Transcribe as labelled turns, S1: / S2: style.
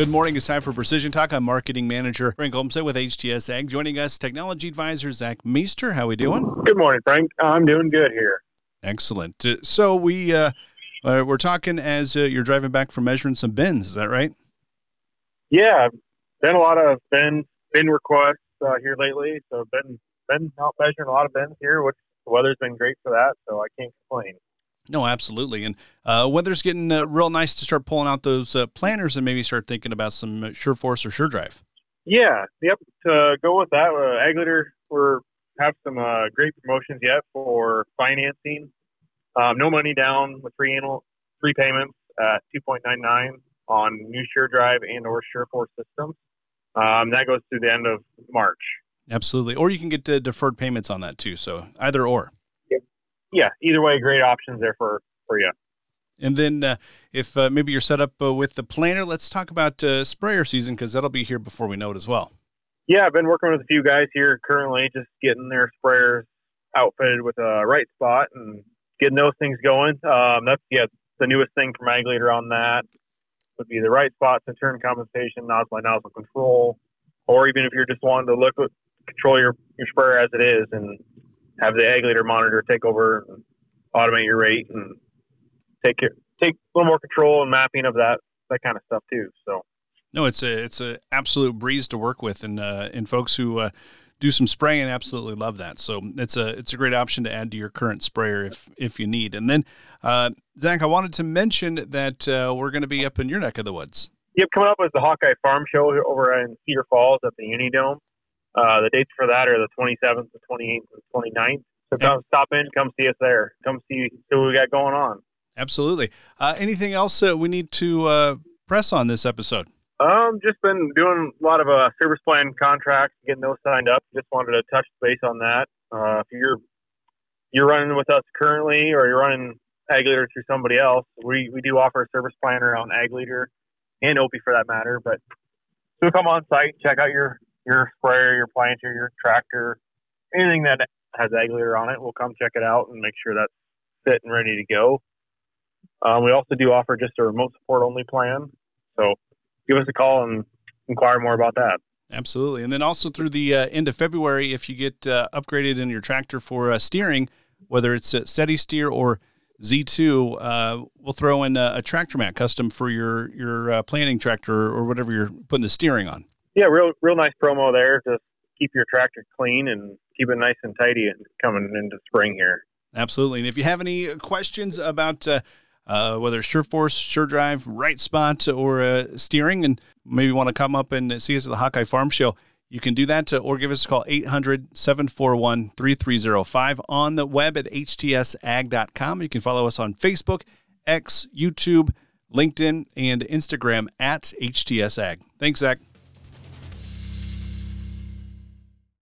S1: Good morning. It's time for Precision Talk. I'm Marketing Manager Frank Olmstead with HTS Ag. Joining us, Technology Advisor Zach Meester. How we doing?
S2: Good morning, Frank. I'm doing good here.
S1: Excellent. Uh, so we uh, uh, we're talking as uh, you're driving back from measuring some bins. Is that right?
S2: Yeah, been a lot of bin bin requests uh, here lately. So been been out measuring a lot of bins here, which the weather's been great for that. So I can't complain.
S1: No, absolutely. And uh, weather's getting uh, real nice to start pulling out those uh, planters and maybe start thinking about some SureForce or SureDrive.
S2: Yeah, yep. To go with that, uh, Ag we're have some uh, great promotions yet for financing. Um, no money down with free annual free payments at 2.99 on new SureDrive and or SureForce systems. Um, that goes through the end of March.
S1: Absolutely. Or you can get the deferred payments on that too. So either or
S2: yeah, either way, great options there for for you.
S1: And then, uh, if uh, maybe you're set up uh, with the planter, let's talk about uh, sprayer season because that'll be here before we know it as well.
S2: Yeah, I've been working with a few guys here currently, just getting their sprayers outfitted with a RightSpot and getting those things going. Um, that's yeah, the newest thing from Ag Leader on that would be the RightSpots and turn compensation, nozzle by nozzle control, or even if you're just wanting to look at control your, your sprayer as it is and have the Ag Leader monitor take over and automate your rate and take it, take a little more control and mapping of that that kind of stuff too. So
S1: no, it's a it's an absolute breeze to work with, and uh, and folks who uh, do some spraying absolutely love that. So it's a it's a great option to add to your current sprayer if if you need. And then uh, Zach, I wanted to mention that uh, we're going to be up in your neck of the woods.
S2: Yep, coming up is the Hawkeye Farm Show over in Cedar Falls at the Unidome. Uh, the dates for that are the 27th, the 28th, and 29th. So come stop in, come see us there. Come see, see what we got going on.
S1: Absolutely. Uh, anything else that we need to uh, press on this episode?
S2: Um, just been doing a lot of uh, service plan contracts, getting those signed up. Just wanted to touch base on that. Uh, if you're you're running with us currently, or you're running Ag Leader through somebody else, we we do offer a service plan around Ag Leader and Opie for that matter. But so come on site, check out your your sprayer, your planter, your tractor, anything that has ag on it, we'll come check it out and make sure that's fit and ready to go. Um, we also do offer just a remote support only plan. So give us a call and inquire more about that.
S1: Absolutely. And then also through the uh, end of February, if you get uh, upgraded in your tractor for uh, steering, whether it's a SteadySteer or Z2, uh, we'll throw in a, a, tractor mat custom for your, your uh, planting tractor or whatever you're putting the steering on
S2: yeah, real real nice promo there to keep your tractor clean and keep it nice and tidy coming into spring here.
S1: Absolutely. And if you have any questions about uh, uh, whether SureForce, SureDrive, RightSpot, or uh, steering, and maybe want to come up and see us at the Hawkeye Farm Show, you can do that uh, or give us a call 800 741 3305 on the web at htsag.com. You can follow us on Facebook, X, YouTube, LinkedIn, and Instagram at HTSAG. Thanks, Zach.